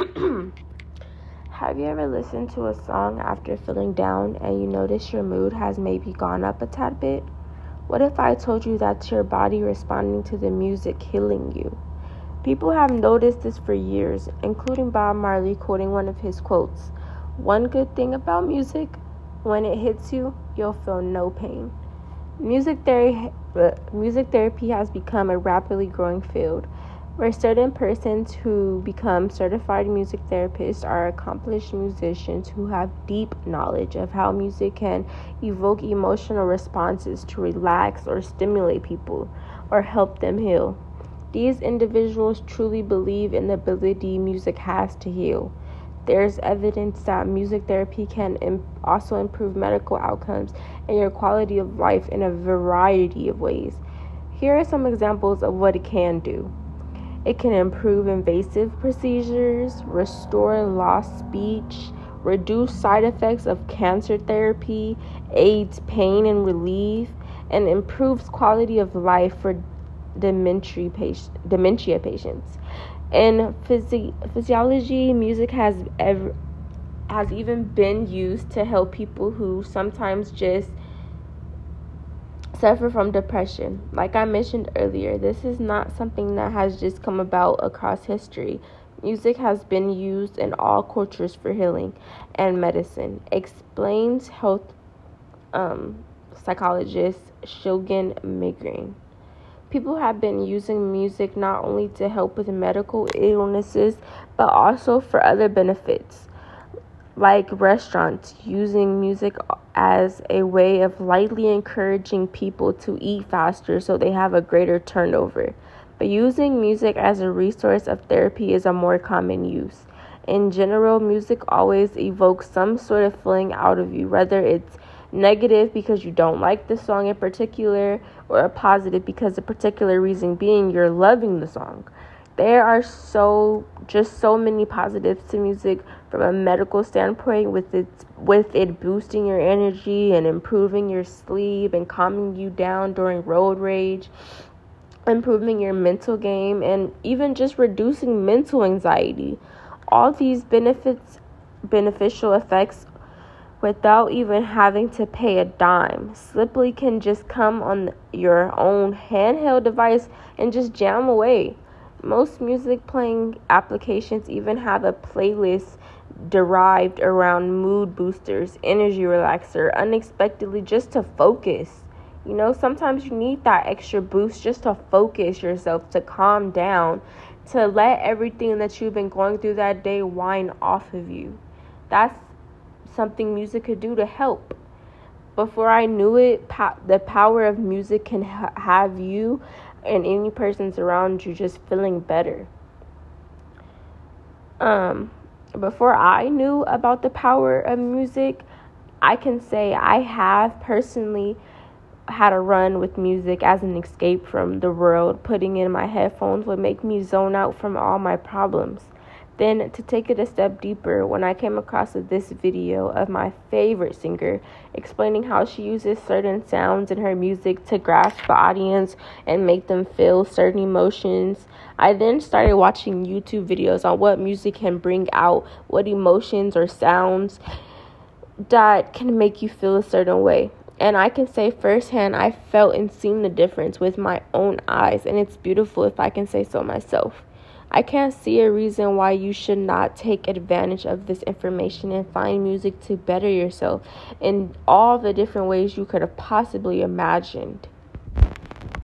Have you ever listened to a song after feeling down and you notice your mood has maybe gone up a tad bit? What if I told you that's your body responding to the music healing you? People have noticed this for years, including Bob Marley quoting one of his quotes One good thing about music, when it hits you, you'll feel no pain. Music therapy, uh, music therapy has become a rapidly growing field where certain persons who become certified music therapists are accomplished musicians who have deep knowledge of how music can evoke emotional responses to relax or stimulate people or help them heal. These individuals truly believe in the ability music has to heal. There's evidence that music therapy can also improve medical outcomes and your quality of life in a variety of ways. Here are some examples of what it can do. It can improve invasive procedures, restore lost speech, reduce side effects of cancer therapy, aids pain and relief, and improves quality of life for dementia, patient, dementia patients. In physi- physiology, music has ever has even been used to help people who sometimes just suffer from depression. Like I mentioned earlier, this is not something that has just come about across history. Music has been used in all cultures for healing and medicine, explains health um, psychologist Shilagh Mirgain. People have been using music not only to help with medical illnesses, but also for other benefits like restaurants using music as a way of lightly encouraging people to eat faster so they have a greater turnover. But using music as a resource of therapy is a more common use. In general, music always evokes some sort of feeling out of you, whether it's negative because you don't like the song in particular, or a positive because the particular reason being you're loving the song there are so just so many positives to music from a medical standpoint with it with it boosting your energy and improving your sleep and calming you down during road rage improving your mental game and even just reducing mental anxiety all these benefits beneficial effects without even having to pay a dime. Sliply can just come on your own handheld device and just jam away. Most music playing applications even have a playlist derived around mood boosters, energy relaxer, unexpectedly just to focus. You know, sometimes you need that extra boost just to focus yourself, to calm down, to let everything that you've been going through that day wind off of you. That's something music could do to help. Before I knew it, the power of music can ha- have you and any persons around you just feeling better. Um, before I knew about the power of music, I can say I have personally had a run with music as an escape from the world. Putting in my headphones would make me zone out from all my problems. Then, to take it a step deeper, when I came across this video of my favorite singer explaining how she uses certain sounds in her music to grasp the audience and make them feel certain emotions, I then started watching YouTube videos on what music can bring out, what emotions or sounds that can make you feel a certain way. And I can say firsthand, I felt and seen the difference with my own eyes, and it's beautiful if I can say so myself. I can't see a reason why you should not take advantage of this information and find music to better yourself in all the different ways you could have possibly imagined.